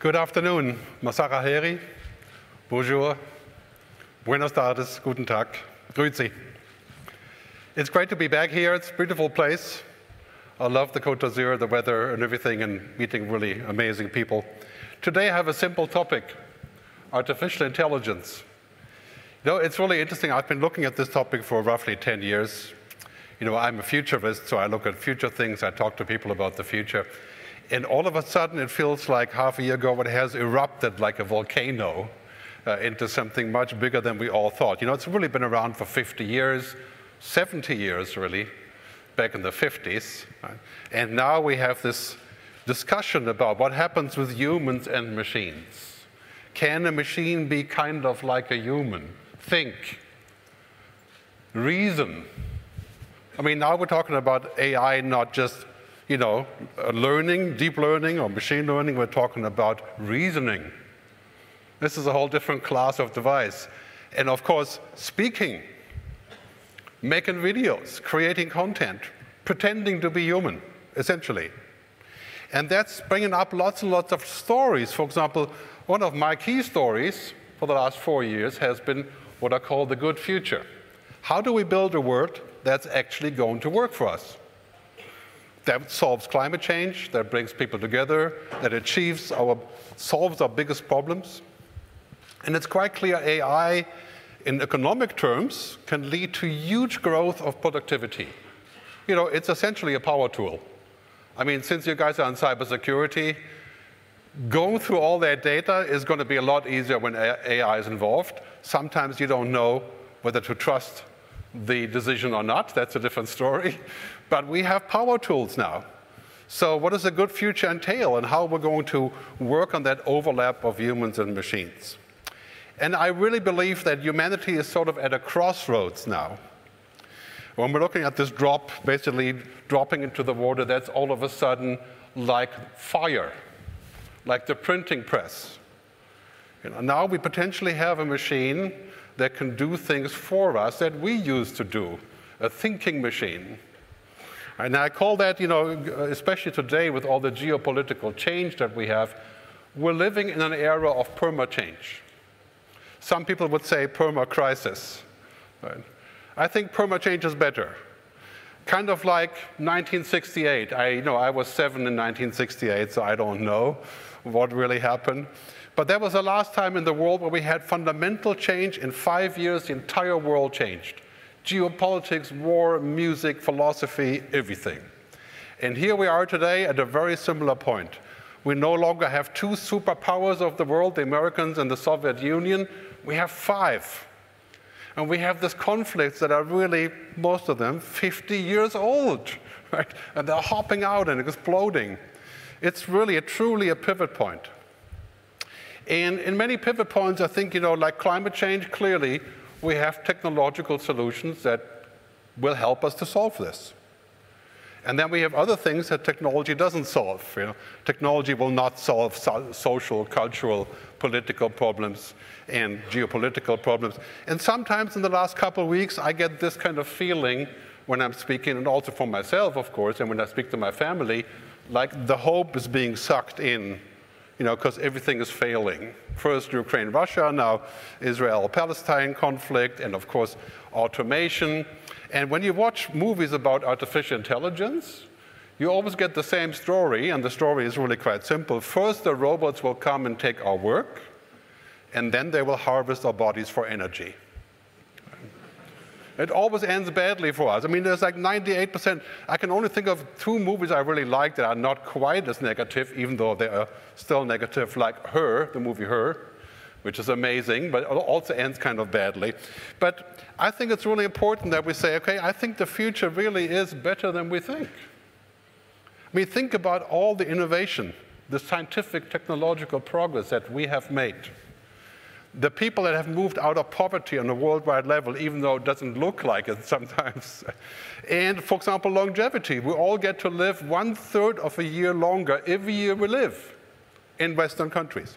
Good afternoon, Masara Heri. Bonjour. Buenos tardes. Guten Tag. Grüezi. It's great to be back here. It's a beautiful place. I love the Côte d'Azur, the weather, and everything, and meeting really amazing people. Today, I have a simple topic artificial intelligence. You know, it's really interesting. I've been looking at this topic for roughly 10 years. You know, I'm a futurist, so I look at future things, I talk to people about the future. And all of a sudden, it feels like half a year ago it has erupted like a volcano uh, into something much bigger than we all thought. You know, it's really been around for 50 years, 70 years really, back in the 50s. Right? And now we have this discussion about what happens with humans and machines. Can a machine be kind of like a human? Think, reason. I mean, now we're talking about AI not just you know, uh, learning, deep learning or machine learning, we're talking about reasoning. This is a whole different class of device. And of course, speaking, making videos, creating content, pretending to be human, essentially. And that's bringing up lots and lots of stories. For example, one of my key stories for the last four years has been what I call the good future. How do we build a world that's actually going to work for us? That solves climate change, that brings people together, that achieves our, solves our biggest problems. And it's quite clear AI, in economic terms, can lead to huge growth of productivity. You know, it's essentially a power tool. I mean, since you guys are in cybersecurity, going through all that data is going to be a lot easier when AI is involved. Sometimes you don't know whether to trust the decision or not. That's a different story. But we have power tools now. So, what does a good future entail, and how we're going to work on that overlap of humans and machines? And I really believe that humanity is sort of at a crossroads now. When we're looking at this drop, basically dropping into the water, that's all of a sudden like fire, like the printing press. You know, now we potentially have a machine that can do things for us that we used to do, a thinking machine. And I call that, you know, especially today with all the geopolitical change that we have, we're living in an era of perma-change. Some people would say perma-crisis. Right? I think perma-change is better. Kind of like 1968. I, you know, I was seven in 1968, so I don't know what really happened. But that was the last time in the world where we had fundamental change. In five years, the entire world changed geopolitics, war, music, philosophy, everything. And here we are today at a very similar point. We no longer have two superpowers of the world, the Americans and the Soviet Union. We have five. And we have these conflicts that are really, most of them, 50 years old, right? And they're hopping out and exploding. It's really a truly a pivot point. And in many pivot points, I think, you know, like climate change, clearly, we have technological solutions that will help us to solve this. And then we have other things that technology doesn't solve. You know, technology will not solve so social, cultural, political problems and geopolitical problems. And sometimes in the last couple of weeks, I get this kind of feeling when I'm speaking, and also for myself, of course, and when I speak to my family, like the hope is being sucked in you know, because everything is failing. First Ukraine, Russia, now Israel Palestine conflict, and of course, automation. And when you watch movies about artificial intelligence, you always get the same story, and the story is really quite simple. First, the robots will come and take our work, and then they will harvest our bodies for energy. It always ends badly for us. I mean, there's like 98%. I can only think of two movies I really like that are not quite as negative, even though they are still negative, like Her, the movie Her, which is amazing, but also ends kind of badly. But I think it's really important that we say, okay, I think the future really is better than we think. I mean, think about all the innovation, the scientific, technological progress that we have made the people that have moved out of poverty on a worldwide level, even though it doesn't look like it sometimes. and for example, longevity. We all get to live one third of a year longer every year we live in Western countries.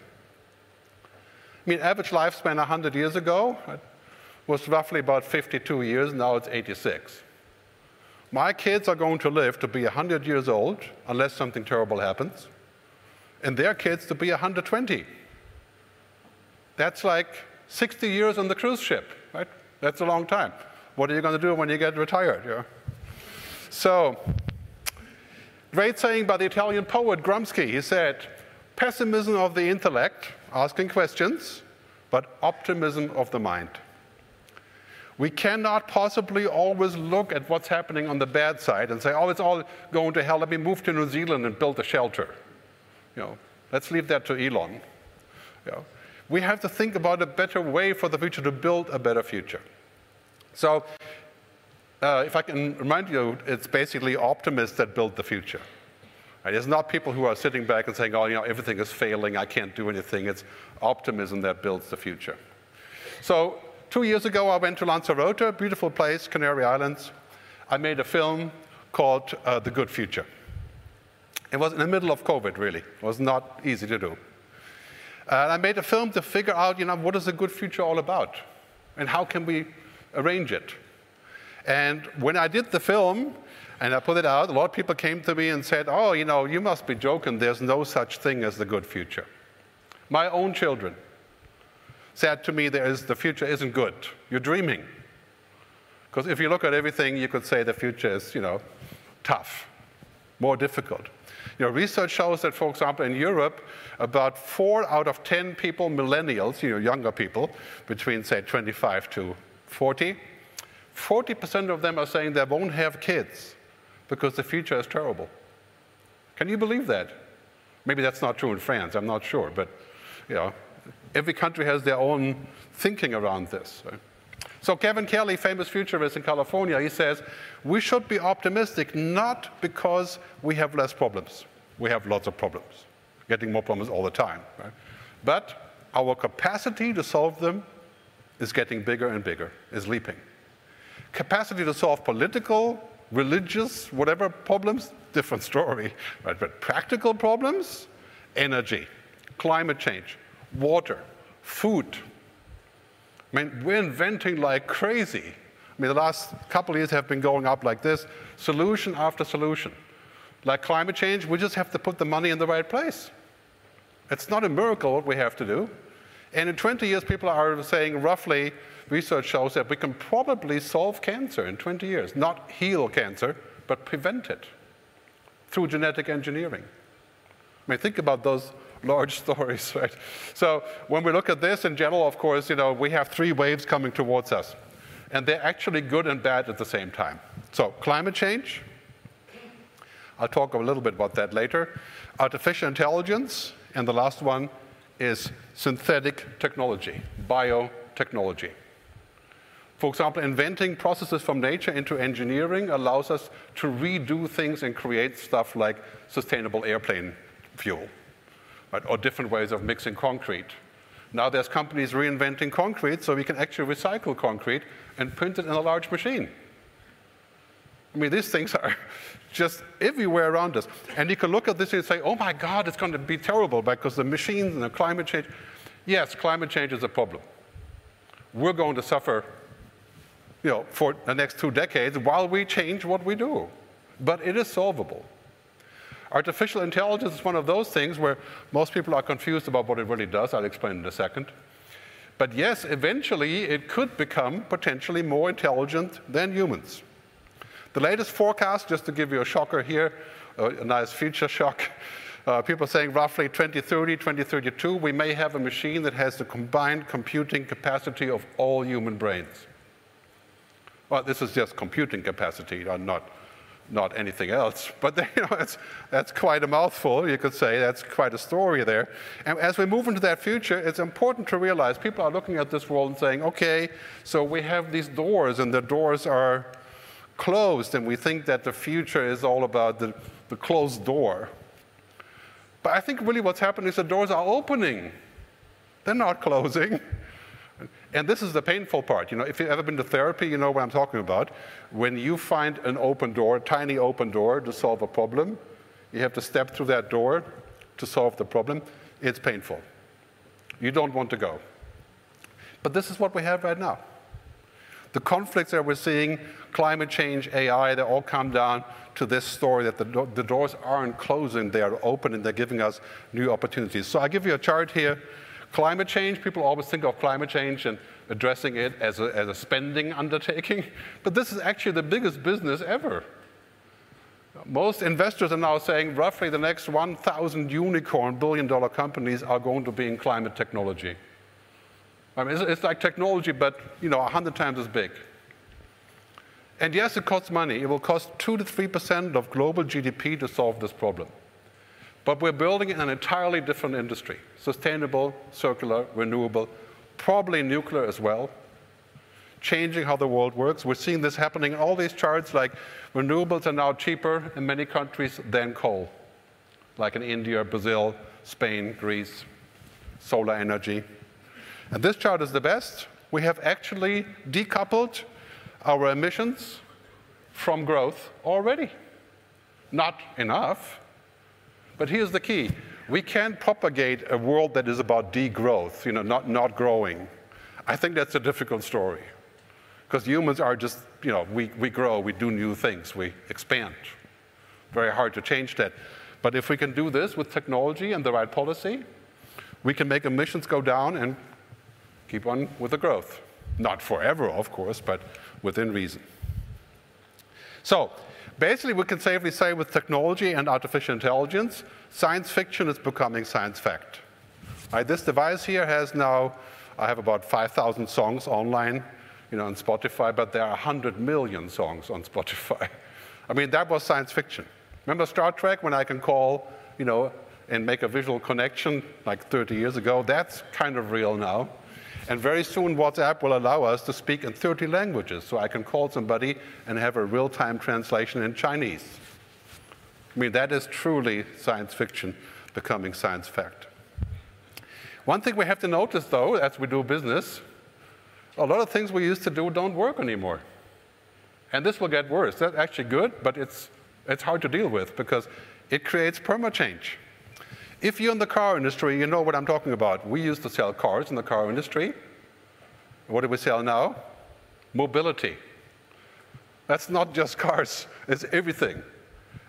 I mean, average lifespan 100 years ago was roughly about 52 years, now it's 86. My kids are going to live to be 100 years old, unless something terrible happens. and their kids to be 120. That's like 60 years on the cruise ship, right? That's a long time. What are you going to do when you get retired? Yeah? So, great saying by the Italian poet Gramsci. He said, pessimism of the intellect, asking questions, but optimism of the mind. We cannot possibly always look at what's happening on the bad side and say, oh, it's all going to hell. Let me move to New Zealand and build a shelter. You know, let's leave that to Elon. You know, we have to think about a better way for the future to build a better future. So, uh, if I can remind you, it's basically optimists that build the future. Right? It's not people who are sitting back and saying, oh, you know, everything is failing, I can't do anything. It's optimism that builds the future. So, two years ago, I went to Lanzarote, a beautiful place, Canary Islands. I made a film called uh, The Good Future. It was in the middle of COVID, really. It was not easy to do. And I made a film to figure out, you know, what is a good future all about? And how can we arrange it? And when I did the film and I put it out, a lot of people came to me and said, oh, you know, you must be joking. There's no such thing as the good future. My own children said to me, there is, the future isn't good. You're dreaming. Because if you look at everything, you could say the future is, you know, tough, more difficult. You know, research shows that, for example, in Europe, about four out of 10 people, millennials, you know, younger people, between, say, 25 to 40, 40% of them are saying they won't have kids because the future is terrible. Can you believe that? Maybe that's not true in France, I'm not sure, but, you know, every country has their own thinking around this. Right? So Kevin Kelly, famous futurist in California, he says, we should be optimistic not because we have less problems. We have lots of problems, getting more problems all the time. Right? But our capacity to solve them is getting bigger and bigger, is leaping. Capacity to solve political, religious, whatever problems, different story. Right? But practical problems, energy, climate change, water, food, I mean, we're inventing like crazy. I mean, the last couple of years have been going up like this, solution after solution. Like climate change, we just have to put the money in the right place. It's not a miracle what we have to do. And in 20 years, people are saying roughly, research shows that we can probably solve cancer in 20 years. Not heal cancer, but prevent it through genetic engineering. I mean, think about those large stories, right? So when we look at this in general, of course, you know, we have three waves coming towards us. And they're actually good and bad at the same time. So climate change, I'll talk a little bit about that later. Artificial intelligence, and the last one is synthetic technology, biotechnology. For example, inventing processes from nature into engineering allows us to redo things and create stuff like sustainable airplane fuel right? or different ways of mixing concrete. Now there's companies reinventing concrete so we can actually recycle concrete and print it in a large machine. I mean, these things are just everywhere around us. And you can look at this and say, oh my God, it's going to be terrible because the machines and the climate change. Yes, climate change is a problem. We're going to suffer you know, for the next two decades while we change what we do. But it is solvable. Artificial intelligence is one of those things where most people are confused about what it really does. I'll explain in a second. But yes, eventually it could become potentially more intelligent than humans. The latest forecast, just to give you a shocker here, a nice future shock, uh, people saying roughly 2030, 2032, we may have a machine that has the combined computing capacity of all human brains. Well, this is just computing capacity, not not anything else. But you know, that's, that's quite a mouthful, you could say. That's quite a story there. And as we move into that future, it's important to realize people are looking at this world and saying, okay, so we have these doors, and the doors are closed, and we think that the future is all about the, the closed door. But I think really what's happening is the doors are opening, they're not closing. And this is the painful part. You know, if you've ever been to therapy, you know what I'm talking about. When you find an open door, a tiny open door to solve a problem, you have to step through that door to solve the problem. It's painful. You don't want to go. But this is what we have right now. The conflicts that we're seeing, climate change, AI, they all come down to this story that the, do the doors aren't closing, they are open and they're giving us new opportunities. So I give you a chart here. Climate change, people always think of climate change and addressing it as a, as a spending undertaking, but this is actually the biggest business ever. Most investors are now saying roughly the next 1,000 unicorn billion dollar companies are going to be in climate technology. I mean, it's, it's like technology, but you know, 100 times as big. And yes, it costs money. It will cost 2 to 3% of global GDP to solve this problem. But we're building an entirely different industry sustainable, circular, renewable, probably nuclear as well, changing how the world works. We're seeing this happening in all these charts, like renewables are now cheaper in many countries than coal, like in India, Brazil, Spain, Greece, solar energy. And this chart is the best. We have actually decoupled our emissions from growth already. Not enough, but here's the key. We can't propagate a world that is about degrowth, you know, not, not growing. I think that's a difficult story. Because humans are just, you know, we, we grow, we do new things, we expand. Very hard to change that. But if we can do this with technology and the right policy, we can make emissions go down and keep on with the growth. Not forever, of course, but within reason. So, basically, we can safely say with technology and artificial intelligence, science fiction is becoming science fact. Right, this device here has now, I have about 5,000 songs online, you know, on Spotify, but there are 100 million songs on Spotify. I mean, that was science fiction. Remember Star Trek when I can call, you know, and make a visual connection like 30 years ago? That's kind of real now. And very soon, WhatsApp will allow us to speak in 30 languages, so I can call somebody and have a real time translation in Chinese. I mean, that is truly science fiction becoming science fact. One thing we have to notice, though, as we do business, a lot of things we used to do don't work anymore. And this will get worse. That's actually good, but it's, it's hard to deal with because it creates perma change. If you're in the car industry, you know what I'm talking about. We used to sell cars in the car industry. What do we sell now? Mobility. That's not just cars, it's everything.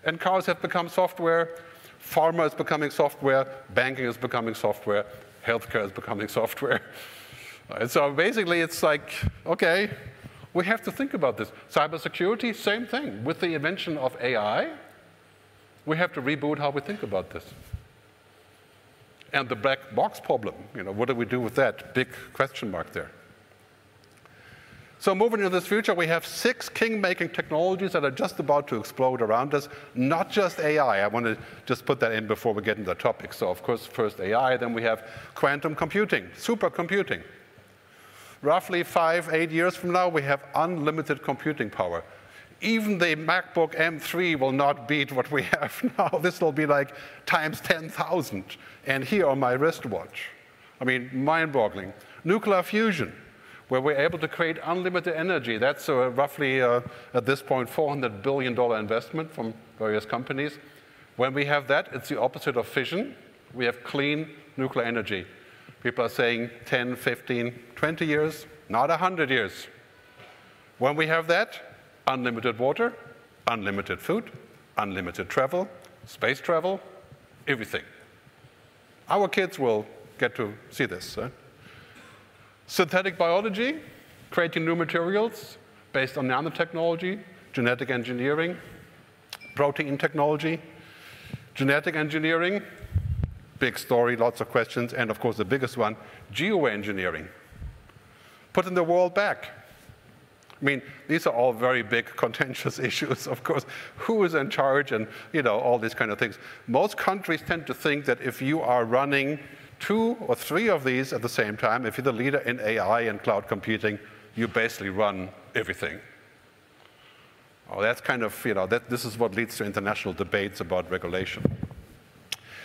And cars have become software, pharma is becoming software, banking is becoming software, healthcare is becoming software. And so basically, it's like, okay, we have to think about this. Cybersecurity, same thing. With the invention of AI, we have to reboot how we think about this and the black box problem. You know, what do we do with that? Big question mark there. So moving into this future, we have six king-making technologies that are just about to explode around us, not just AI. I want to just put that in before we get into the topic. So of course, first AI, then we have quantum computing, supercomputing. Roughly five, eight years from now, we have unlimited computing power even the MacBook M3 will not beat what we have now. This will be like times 10,000. And here on my wristwatch. I mean, mind boggling. Nuclear fusion, where we're able to create unlimited energy. That's uh, roughly, uh, at this point, $400 billion investment from various companies. When we have that, it's the opposite of fission. We have clean nuclear energy. People are saying 10, 15, 20 years, not 100 years. When we have that, unlimited water, unlimited food, unlimited travel, space travel, everything. Our kids will get to see this. Synthetic biology, creating new materials based on nanotechnology, genetic engineering, protein technology, genetic engineering, big story, lots of questions, and of course the biggest one, geoengineering. Putting the world back, I mean, these are all very big contentious issues, of course. Who is in charge and, you know, all these kind of things. Most countries tend to think that if you are running two or three of these at the same time, if you're the leader in AI and cloud computing, you basically run everything. Oh, that's kind of, you know, that, this is what leads to international debates about regulation.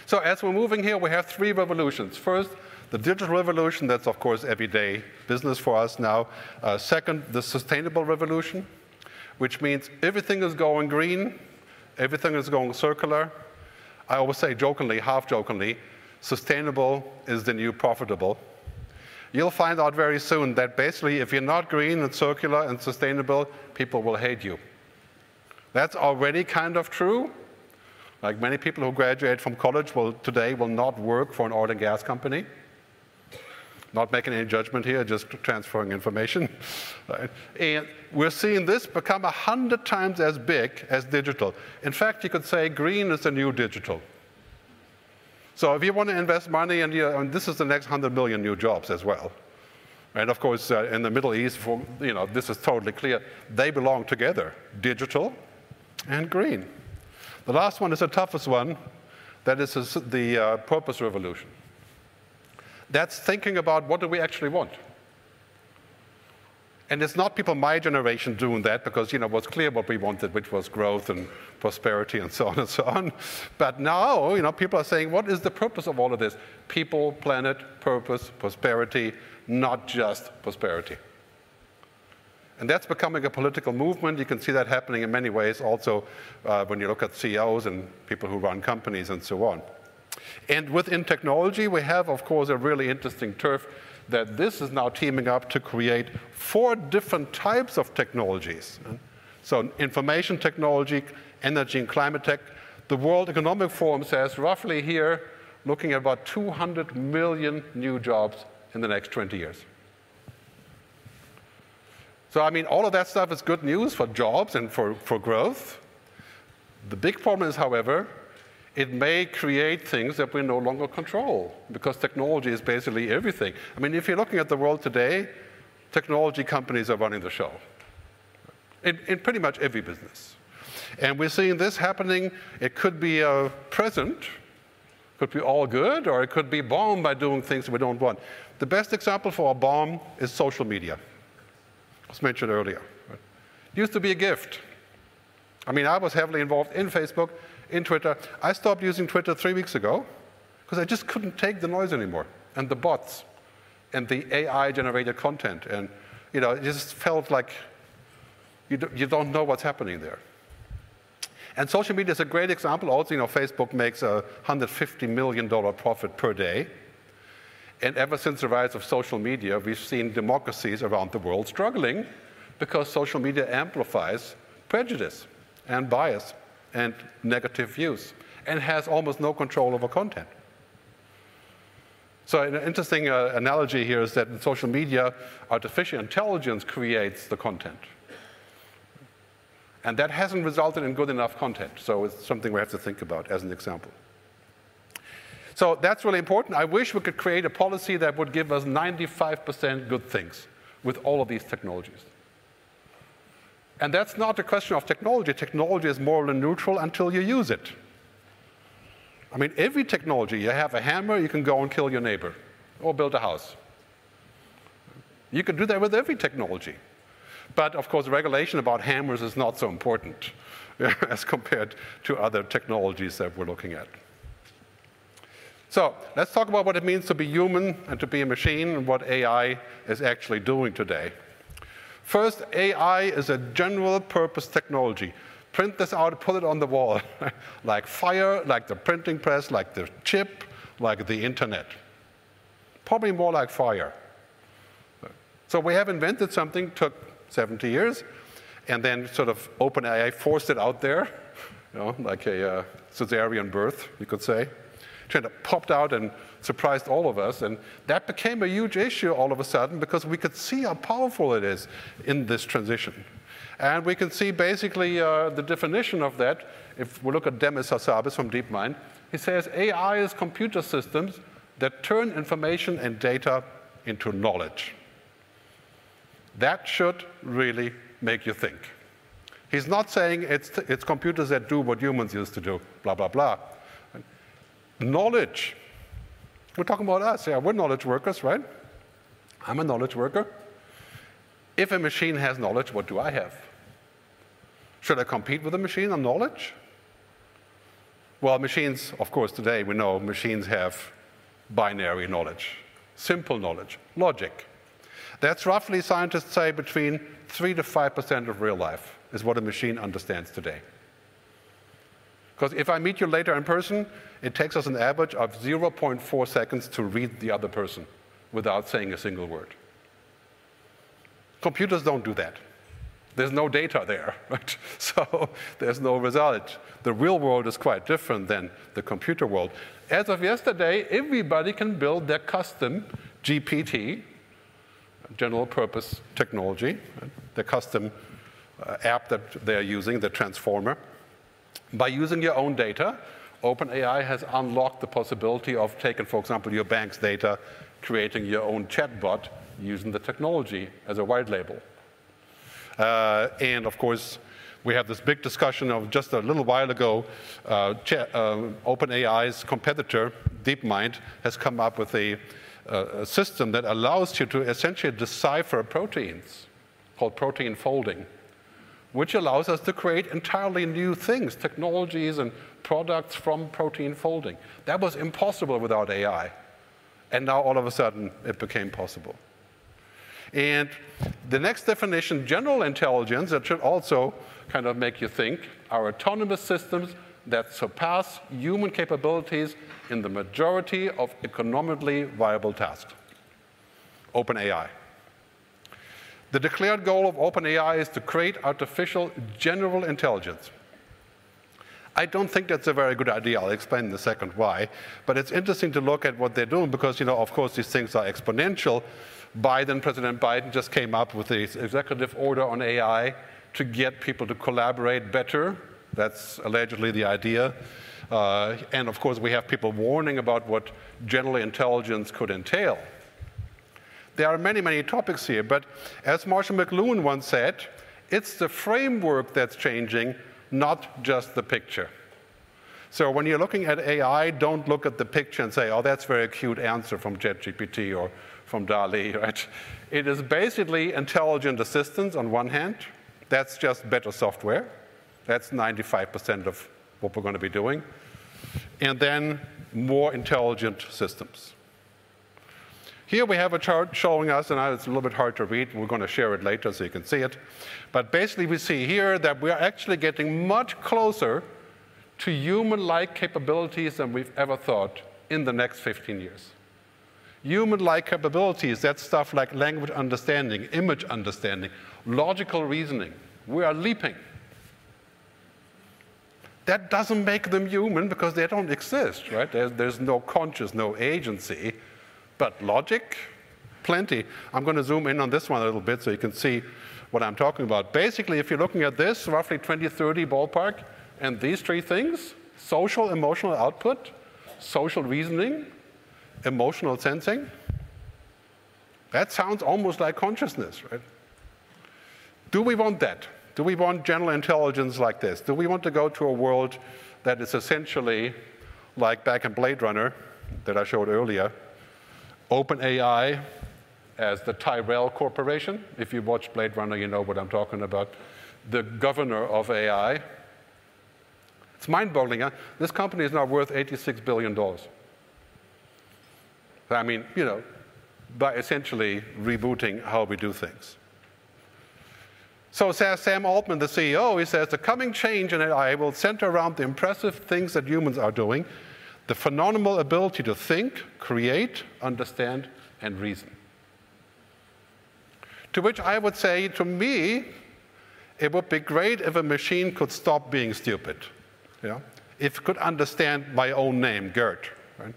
So as we're moving here, we have three revolutions. First, the digital revolution, that's of course everyday business for us now. Uh, second, the sustainable revolution, which means everything is going green, everything is going circular. I always say jokingly, half jokingly, sustainable is the new profitable. you'll find out very soon that basically if you're not green and circular and sustainable, people will hate you. That's already kind of true. Like many people who graduate from college will today will not work for an oil and gas company. Not making any judgment here, just transferring information. Right? And we're seeing this become a hundred times as big as digital. In fact, you could say green is the new digital. So if you want to invest money, and, you, and this is the next 100 million new jobs as well. And of course, uh, in the Middle East, for, you know, this is totally clear. They belong together, digital and green. The last one is the toughest one. That is the uh, purpose revolution. That's thinking about what do we actually want. And it's not people my generation doing that because, you know, it was clear what we wanted, which was growth and prosperity and so on and so on. But now, you know, people are saying, what is the purpose of all of this? People, planet, purpose, prosperity, not just prosperity. And that's becoming a political movement. You can see that happening in many ways also uh, when you look at CEOs and people who run companies and so on. And within technology, we have, of course, a really interesting turf that this is now teaming up to create four different types of technologies. So information technology, energy and climate tech. The World Economic Forum says roughly here, looking at about 200 million new jobs in the next 20 years. So, I mean, all of that stuff is good news for jobs and for, for growth. The big problem is, however, it may create things that we no longer control because technology is basically everything. I mean, if you're looking at the world today, technology companies are running the show in, in pretty much every business. And we're seeing this happening. It could be a present, could be all good, or it could be bomb by doing things we don't want. The best example for a bomb is social media. Was mentioned earlier. It used to be a gift. I mean, I was heavily involved in Facebook in Twitter. I stopped using Twitter three weeks ago because I just couldn't take the noise anymore and the bots and the AI generated content. And, you know, it just felt like you, do, you don't know what's happening there. And social media is a great example. Also, you know, Facebook makes a $150 million profit per day. And ever since the rise of social media, we've seen democracies around the world struggling because social media amplifies prejudice and bias and negative views and has almost no control over content. So an interesting uh, analogy here is that in social media, artificial intelligence creates the content. And that hasn't resulted in good enough content. So it's something we have to think about as an example. So that's really important. I wish we could create a policy that would give us 95% good things with all of these technologies. And that's not a question of technology. Technology is morally neutral until you use it. I mean, every technology, you have a hammer, you can go and kill your neighbor or build a house. You can do that with every technology. But of course, regulation about hammers is not so important as compared to other technologies that we're looking at. So let's talk about what it means to be human and to be a machine and what AI is actually doing today. First, AI is a general purpose technology. Print this out, put it on the wall, like fire, like the printing press, like the chip, like the internet. Probably more like fire. So we have invented something, took 70 years, and then sort of OpenAI forced it out there, you know, like a uh, cesarean birth, you could say. Kind of popped out and surprised all of us. And that became a huge issue all of a sudden because we could see how powerful it is in this transition. And we can see basically uh, the definition of that. If we look at Demis Hassabis from DeepMind, he says AI is computer systems that turn information and data into knowledge. That should really make you think. He's not saying it's, it's computers that do what humans used to do, blah, blah, blah. Knowledge we're talking about us. Yeah, we're knowledge workers, right? I'm a knowledge worker. If a machine has knowledge, what do I have? Should I compete with a machine on knowledge? Well, machines, of course, today we know machines have binary knowledge, simple knowledge, logic. That's roughly, scientists say, between 3 to 5% of real life is what a machine understands today. Because if I meet you later in person, it takes us an average of 0.4 seconds to read the other person without saying a single word. Computers don't do that. There's no data there, right? So there's no result. The real world is quite different than the computer world. As of yesterday, everybody can build their custom GPT, general purpose technology, the custom uh, app that they're using, the transformer. By using your own data, OpenAI has unlocked the possibility of taking, for example, your bank's data, creating your own chatbot using the technology as a white label. Uh, and of course, we had this big discussion of just a little while ago. Uh, uh, OpenAI's competitor, DeepMind, has come up with a, a, system that allows you to essentially decipher proteins called protein folding, which allows us to create entirely new things, technologies and products from protein folding. That was impossible without AI. And now all of a sudden it became possible. And the next definition, general intelligence, that should also kind of make you think, are autonomous systems that surpass human capabilities in the majority of economically viable tasks. OpenAI. The declared goal of OpenAI is to create artificial general intelligence. I don't think that's a very good idea. I'll explain in a second why. But it's interesting to look at what they're doing because, you know, of course, these things are exponential. Biden, President Biden, just came up with this executive order on AI to get people to collaborate better. That's allegedly the idea. Uh, and of course, we have people warning about what general intelligence could entail. There are many, many topics here, but as Marshall McLuhan once said, it's the framework that's changing, not just the picture. So when you're looking at AI, don't look at the picture and say, oh, that's very cute answer from ChatGPT or from DALL-E, right? It is basically intelligent assistance on one hand. That's just better software. That's 95% of what we're going to be doing. And then more intelligent systems. Here we have a chart showing us, and it's a little bit hard to read. We're going to share it later so you can see it. But basically, we see here that we are actually getting much closer to human like capabilities than we've ever thought in the next 15 years. Human like capabilities, that's stuff like language understanding, image understanding, logical reasoning. We are leaping. That doesn't make them human because they don't exist, right? There's, there's no conscious, no agency. But logic, plenty. I'm going to zoom in on this one a little bit so you can see what I'm talking about. Basically, if you're looking at this, roughly 2030 ballpark, and these three things social, emotional output, social reasoning, emotional sensing. That sounds almost like consciousness, right? Do we want that? Do we want general intelligence like this? Do we want to go to a world that is essentially like back in Blade Runner that I showed earlier? OpenAI as the Tyrell Corporation. If you watch Blade Runner, you know what I'm talking about. The governor of AI. It's mind boggling. Huh? This company is now worth $86 billion. I mean, you know, by essentially rebooting how we do things. So says Sam Altman, the CEO, he says the coming change in AI will center around the impressive things that humans are doing, the phenomenal ability to think, create, understand, and reason. To which I would say, to me, it would be great if a machine could stop being stupid. Yeah? If it could understand my own name, Gerd. Right?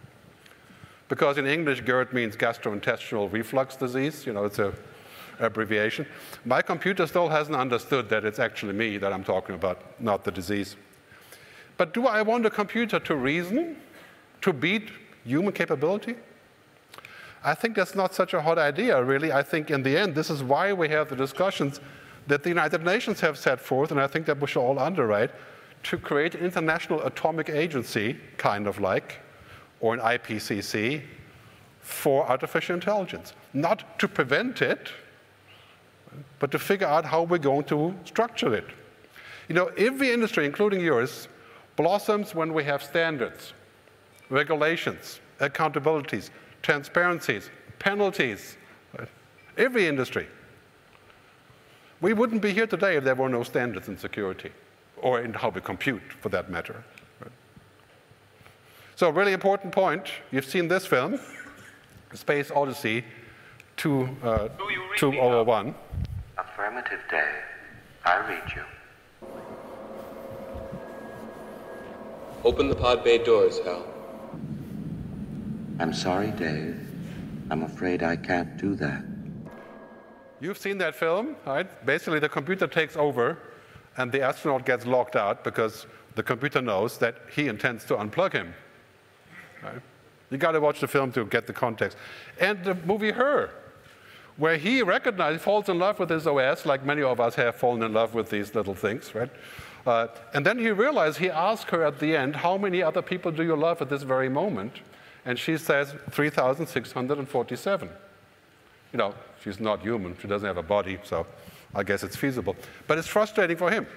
Because in English, GERD means gastrointestinal reflux disease. You know, it's a abbreviation. My computer still hasn't understood that it's actually me that I'm talking about, not the disease. But do I want a computer to reason, to beat human capability? I think that's not such a hot idea, really. I think in the end, this is why we have the discussions that the United Nations have set forth, and I think that we should all underwrite, to create an international atomic agency, kind of like, or an IPCC for artificial intelligence. Not to prevent it, but to figure out how we're going to structure it. You know, every industry, including yours, blossoms when we have standards, regulations, accountabilities, transparencies, penalties. Right? Every industry. We wouldn't be here today if there were no standards in security or in how we compute, for that matter. So, really important point. You've seen this film. Space Odyssey 2, uh, 2001. Affirmative, Dave. I read you. Open the pod bay doors, Hal. I'm sorry, Dave. I'm afraid I can't do that. You've seen that film, right? Basically, the computer takes over and the astronaut gets locked out because the computer knows that he intends to unplug him. Right? You got to watch the film to get the context. And the movie Her, where he recognizes, falls in love with his OS, like many of us have fallen in love with these little things, right? Uh, and then he realizes, he asks her at the end, How many other people do you love at this very moment? And she says, 3,647. You know, she's not human, she doesn't have a body, so I guess it's feasible. But it's frustrating for him.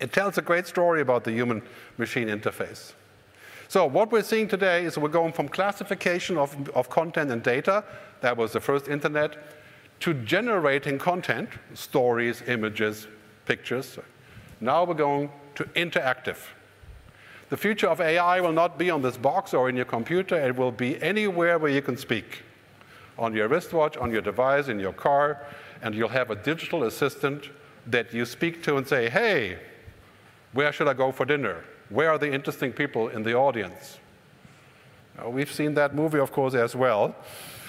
It tells a great story about the human machine interface. So, what we're seeing today is we're going from classification of, of content and data, that was the first internet, to generating content, stories, images, pictures. Now we're going to interactive. The future of AI will not be on this box or in your computer, it will be anywhere where you can speak on your wristwatch, on your device, in your car, and you'll have a digital assistant that you speak to and say, hey, where should I go for dinner? Where are the interesting people in the audience? Now, we've seen that movie, of course, as well.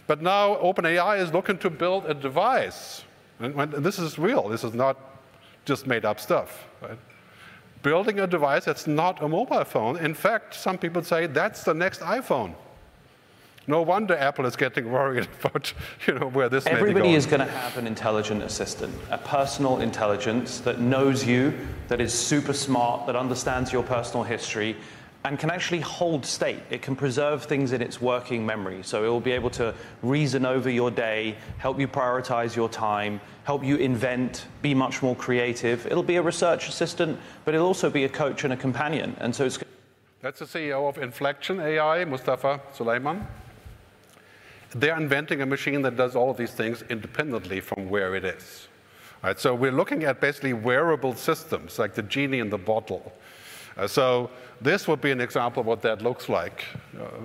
But now OpenAI is looking to build a device. And, and this is real, this is not just made up stuff. Right? Building a device that's not a mobile phone. In fact, some people say that's the next iPhone. No wonder Apple is getting worried about you know, where this Everybody is going to have an intelligent assistant, a personal intelligence that knows you, that is super smart, that understands your personal history, and can actually hold state. It can preserve things in its working memory. So it will be able to reason over your day, help you prioritize your time, help you invent, be much more creative. It'll be a research assistant, but it'll also be a coach and a companion. And so it's. That's the CEO of Inflection AI, Mustafa Suleyman. They're inventing a machine that does all of these things independently from where it is. Right, so we're looking at basically wearable systems, like the genie in the bottle. Uh, so this would be an example of what that looks like.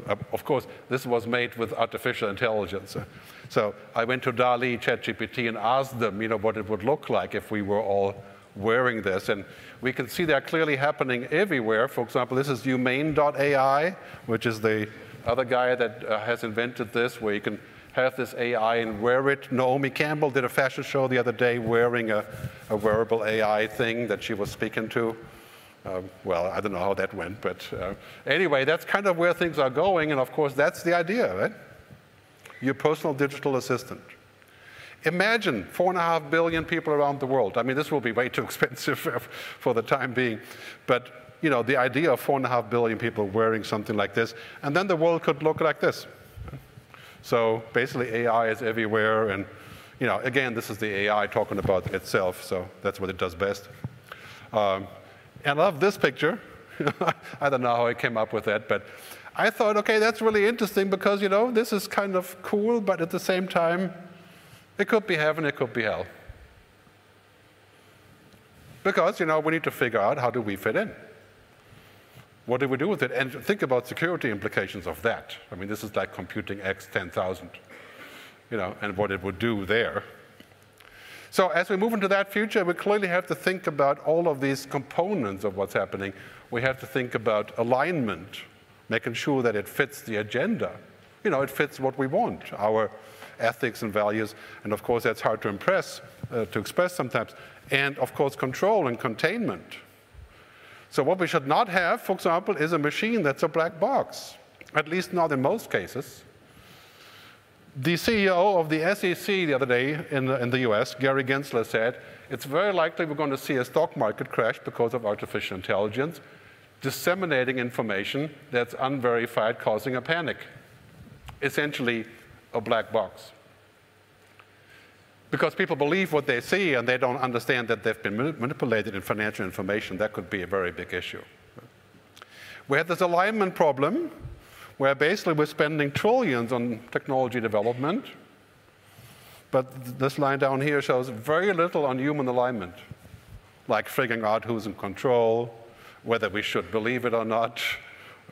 Uh, of course, this was made with artificial intelligence. Uh, so I went to DALL-E, ChatGPT, and asked them, you know, what it would look like if we were all wearing this. And we can see that clearly happening everywhere. For example, this is Humane.ai, which is the other guy that uh, has invented this, where you can have this AI and wear it. Naomi Campbell did a fashion show the other day wearing a, a wearable AI thing that she was speaking to. Um, well, I don't know how that went, but uh, anyway, that's kind of where things are going, and of course, that's the idea, right? Your personal digital assistant. Imagine four and a half billion people around the world. I mean, this will be way too expensive for the time being, but you know, the idea of four and a half billion people wearing something like this, and then the world could look like this. So basically, AI is everywhere, and you know, again, this is the AI talking about itself, so that's what it does best. Um, I love this picture. I don't know how I came up with that, but I thought, okay, that's really interesting because, you know, this is kind of cool, but at the same time, it could be heaven, it could be hell. Because, you know, we need to figure out how do we fit in. What do we do with it? And think about security implications of that. I mean, this is like computing X 10,000, you know, and what it would do there. So as we move into that future, we clearly have to think about all of these components of what's happening. We have to think about alignment, making sure that it fits the agenda. You know, it fits what we want, our ethics and values. And of course, that's hard to impress, uh, to express sometimes. And of course, control and containment. So what we should not have, for example, is a machine that's a black box, at least not in most cases. The CEO of the SEC the other day in the, in the US, Gary Gensler, said, it's very likely we're going to see a stock market crash because of artificial intelligence disseminating information that's unverified, causing a panic. Essentially, a black box because people believe what they see and they don't understand that they've been manipulated in financial information, that could be a very big issue. We have this alignment problem where basically we're spending trillions on technology development, but this line down here shows very little on human alignment, like figuring out who's in control, whether we should believe it or not.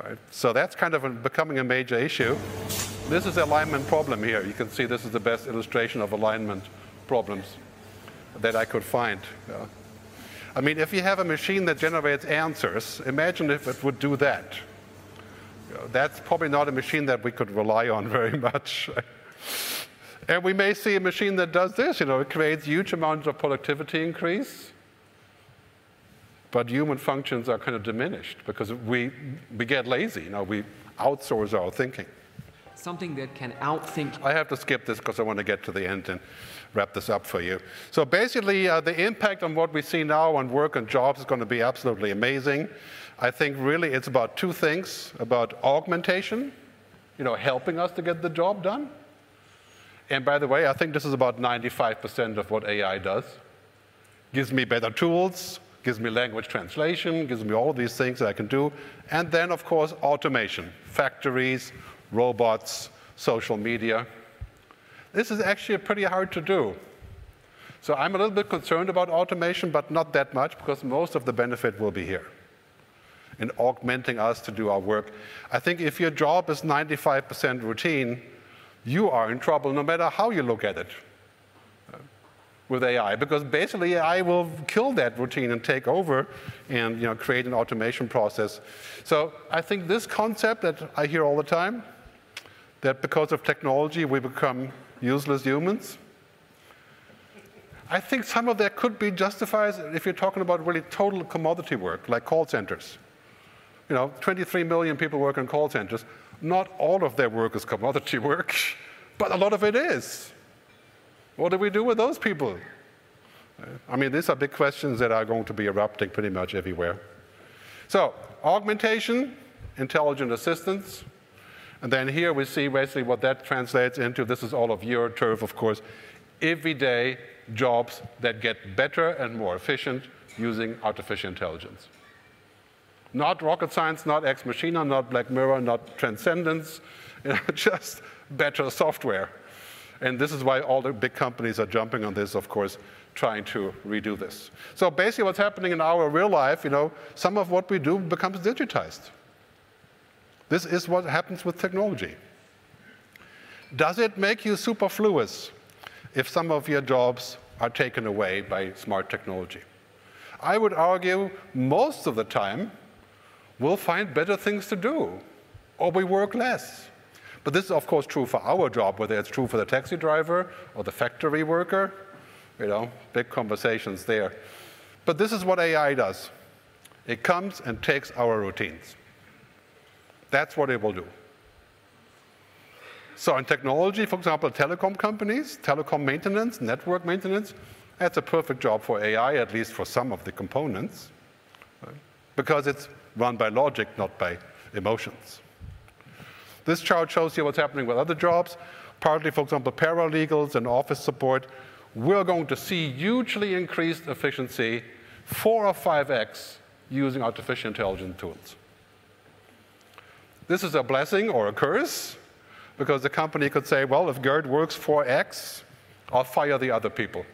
Right? So that's kind of becoming a major issue. This is the alignment problem here. You can see this is the best illustration of alignment problems that I could find. Yeah. I mean, if you have a machine that generates answers, imagine if it would do that. That's probably not a machine that we could rely on very much. and we may see a machine that does this, you know, it creates huge amounts of productivity increase, but human functions are kind of diminished because we, we get lazy, you know, we outsource our thinking something that can outthink. I have to skip this because I want to get to the end and wrap this up for you. So basically, uh, the impact on what we see now on work and jobs is going to be absolutely amazing. I think really it's about two things, about augmentation, you know, helping us to get the job done. And by the way, I think this is about 95% of what AI does. Gives me better tools, gives me language translation, gives me all these things that I can do. And then, of course, automation, factories, robots, social media. This is actually pretty hard to do. So I'm a little bit concerned about automation, but not that much because most of the benefit will be here in augmenting us to do our work. I think if your job is 95% routine, you are in trouble no matter how you look at it uh, with AI because basically AI will kill that routine and take over and you know, create an automation process. So I think this concept that I hear all the time, that because of technology we become useless humans? I think some of that could be justified if you're talking about really total commodity work, like call centers. You know, 23 million people work in call centers. Not all of their work is commodity work, but a lot of it is. What do we do with those people? Uh, I mean, these are big questions that are going to be erupting pretty much everywhere. So, augmentation, intelligent assistance, and then here we see basically what that translates into. This is all of your turf, of course. Everyday jobs that get better and more efficient using artificial intelligence. Not rocket science, not ex machina, not Black Mirror, not transcendence, just better software. And this is why all the big companies are jumping on this, of course, trying to redo this. So basically what's happening in our real life, you know, some of what we do becomes digitized. This is what happens with technology. Does it make you superfluous if some of your jobs are taken away by smart technology? I would argue most of the time we'll find better things to do or we work less. But this is, of course, true for our job, whether it's true for the taxi driver or the factory worker. You know, big conversations there. But this is what AI does it comes and takes our routines. That's what it will do. So in technology, for example, telecom companies, telecom maintenance, network maintenance, that's a perfect job for AI, at least for some of the components, right? because it's run by logic, not by emotions. This chart shows you what's happening with other jobs, partly, for example, paralegals and office support. We're going to see hugely increased efficiency, four or five X, using artificial intelligence tools. This is a blessing or a curse because the company could say, well, if Gerd works 4x, I'll fire the other people.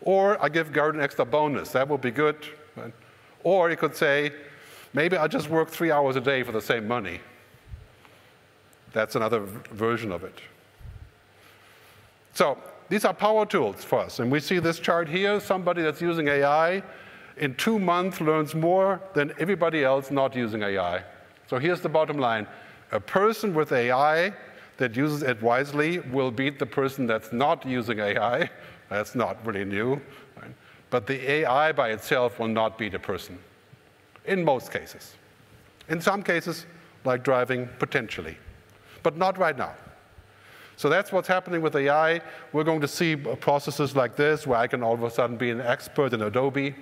Or I give Gerd an extra bonus. That would be good. Or you could say, maybe I just work three hours a day for the same money. That's another version of it. So these are power tools for us. And we see this chart here somebody that's using AI in two months learns more than everybody else not using AI. So here's the bottom line a person with AI that uses it wisely will beat the person that's not using AI. That's not really new. But the AI by itself will not beat a person, in most cases. In some cases, like driving, potentially, but not right now. So that's what's happening with AI. We're going to see processes like this where I can all of a sudden be an expert in Adobe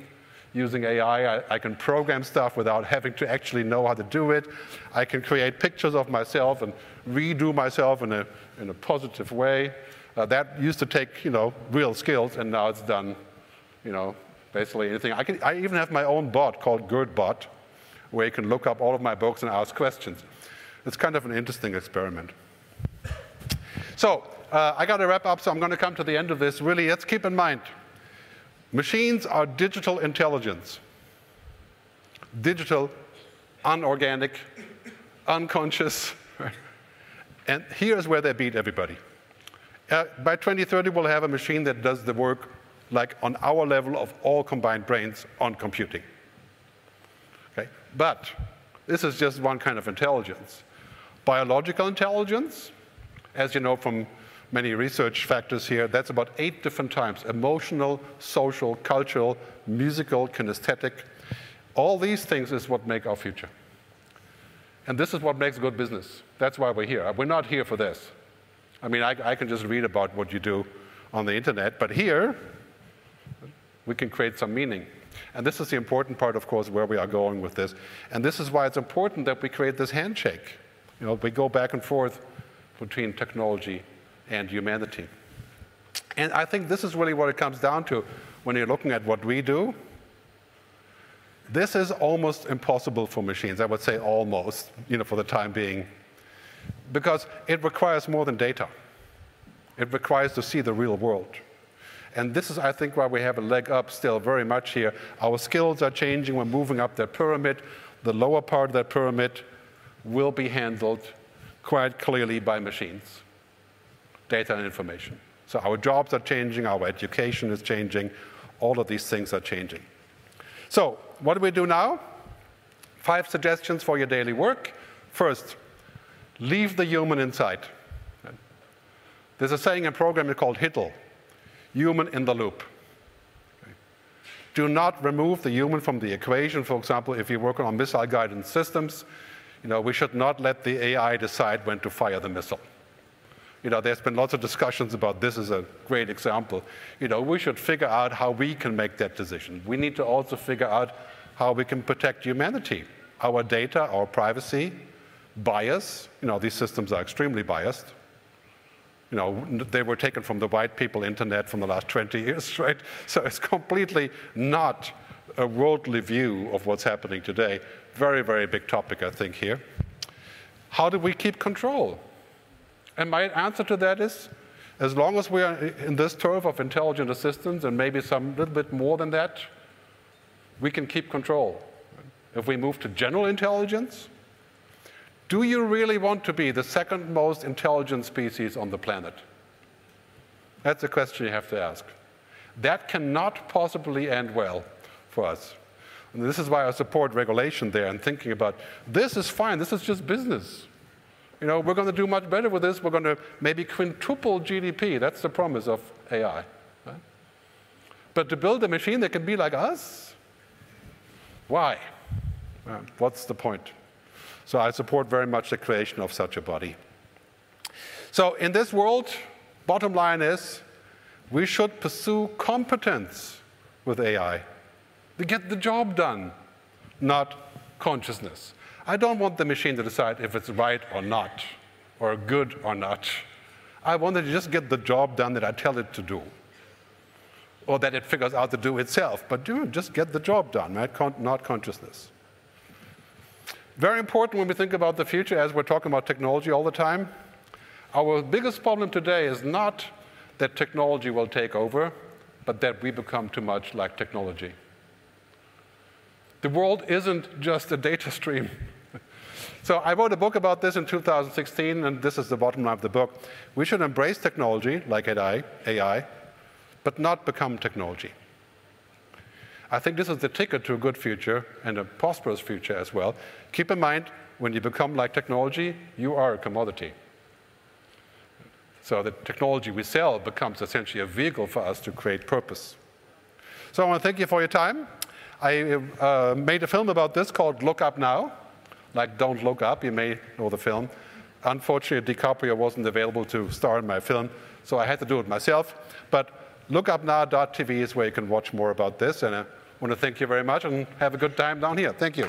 using AI. I, I, can program stuff without having to actually know how to do it. I can create pictures of myself and redo myself in a, in a positive way. Uh, that used to take, you know, real skills, and now it's done, you know, basically anything. I, can, I even have my own bot called GerdBot, where you can look up all of my books and ask questions. It's kind of an interesting experiment. So, uh, I got to wrap up, so I'm going to come to the end of this. Really, let's keep in mind Machines are digital intelligence. Digital, unorganic, unconscious. And here's where they beat everybody. Uh, by 2030, we'll have a machine that does the work like on our level of all combined brains on computing. Okay? But this is just one kind of intelligence. Biological intelligence, as you know from many research factors here, that's about eight different types emotional, social, cultural, musical, kinesthetic. All these things is what make our future. And this is what makes good business. That's why we're here. We're not here for this. I mean, I, I can just read about what you do on the internet, but here, we can create some meaning. And this is the important part, of course, where we are going with this. And this is why it's important that we create this handshake. You know, we go back and forth between technology and humanity. And I think this is really what it comes down to when you're looking at what we do. This is almost impossible for machines. I would say almost, you know, for the time being, because it requires more than data. It requires to see the real world. And this is, I think, why we have a leg up still very much here. Our skills are changing. We're moving up that pyramid. The lower part of that pyramid will be handled quite clearly by machines, data and information. So our jobs are changing, our education is changing, all of these things are changing. So, what do we do now? Five suggestions for your daily work. First, leave the human inside. There's a saying in programming called HITL, human in the loop. Do not remove the human from the equation. For example, if you're working on missile guidance systems, you know, we should not let the AI decide when to fire the missile. You know, there's been lots of discussions about this as a great example. You know, we should figure out how we can make that decision. We need to also figure out how we can protect humanity, our data, our privacy, bias. You know, these systems are extremely biased you know, they were taken from the white people internet from the last 20 years, right? So it's completely not a worldly view of what's happening today. Very, very big topic, I think, here. How do we keep control? And my answer to that is as long as we are in this turf of intelligent assistance and maybe some little bit more than that, we can keep control. If we move to general intelligence, do you really want to be the second most intelligent species on the planet? That's a question you have to ask. That cannot possibly end well for us. And this is why I support regulation there and thinking about this is fine, this is just business. You know, we're going to do much better with this. We're going to maybe quintuple GDP. That's the promise of AI. Right? But to build a machine that can be like us, why? What's the point? So I support very much the creation of such a body. So in this world, bottom line is we should pursue competence with AI to get the job done, not consciousness. I don't want the machine to decide if it's right or not, or good or not. I want it to just get the job done that I tell it to do, or that it figures out to do itself. But just get the job done, right? Con not consciousness. Very important when we think about the future, as we're talking about technology all the time. Our biggest problem today is not that technology will take over, but that we become too much like technology. The world isn't just a data stream. so I wrote a book about this in 2016, and this is the bottom line of the book. We should embrace technology like AI, AI but not become technology. I think this is the ticket to a good future and a prosperous future as well. Keep in mind, when you become like technology, you are a commodity. So the technology we sell becomes essentially a vehicle for us to create purpose. So I want to thank you for your time. I uh, made a film about this called Look Up Now, like Don't Look Up. You may know the film. Unfortunately, DiCaprio wasn't available to star in my film, so I had to do it myself. But lookupnow.tv is where you can watch more about this. And, uh, want to thank you very much and have a good time down here. Thank you.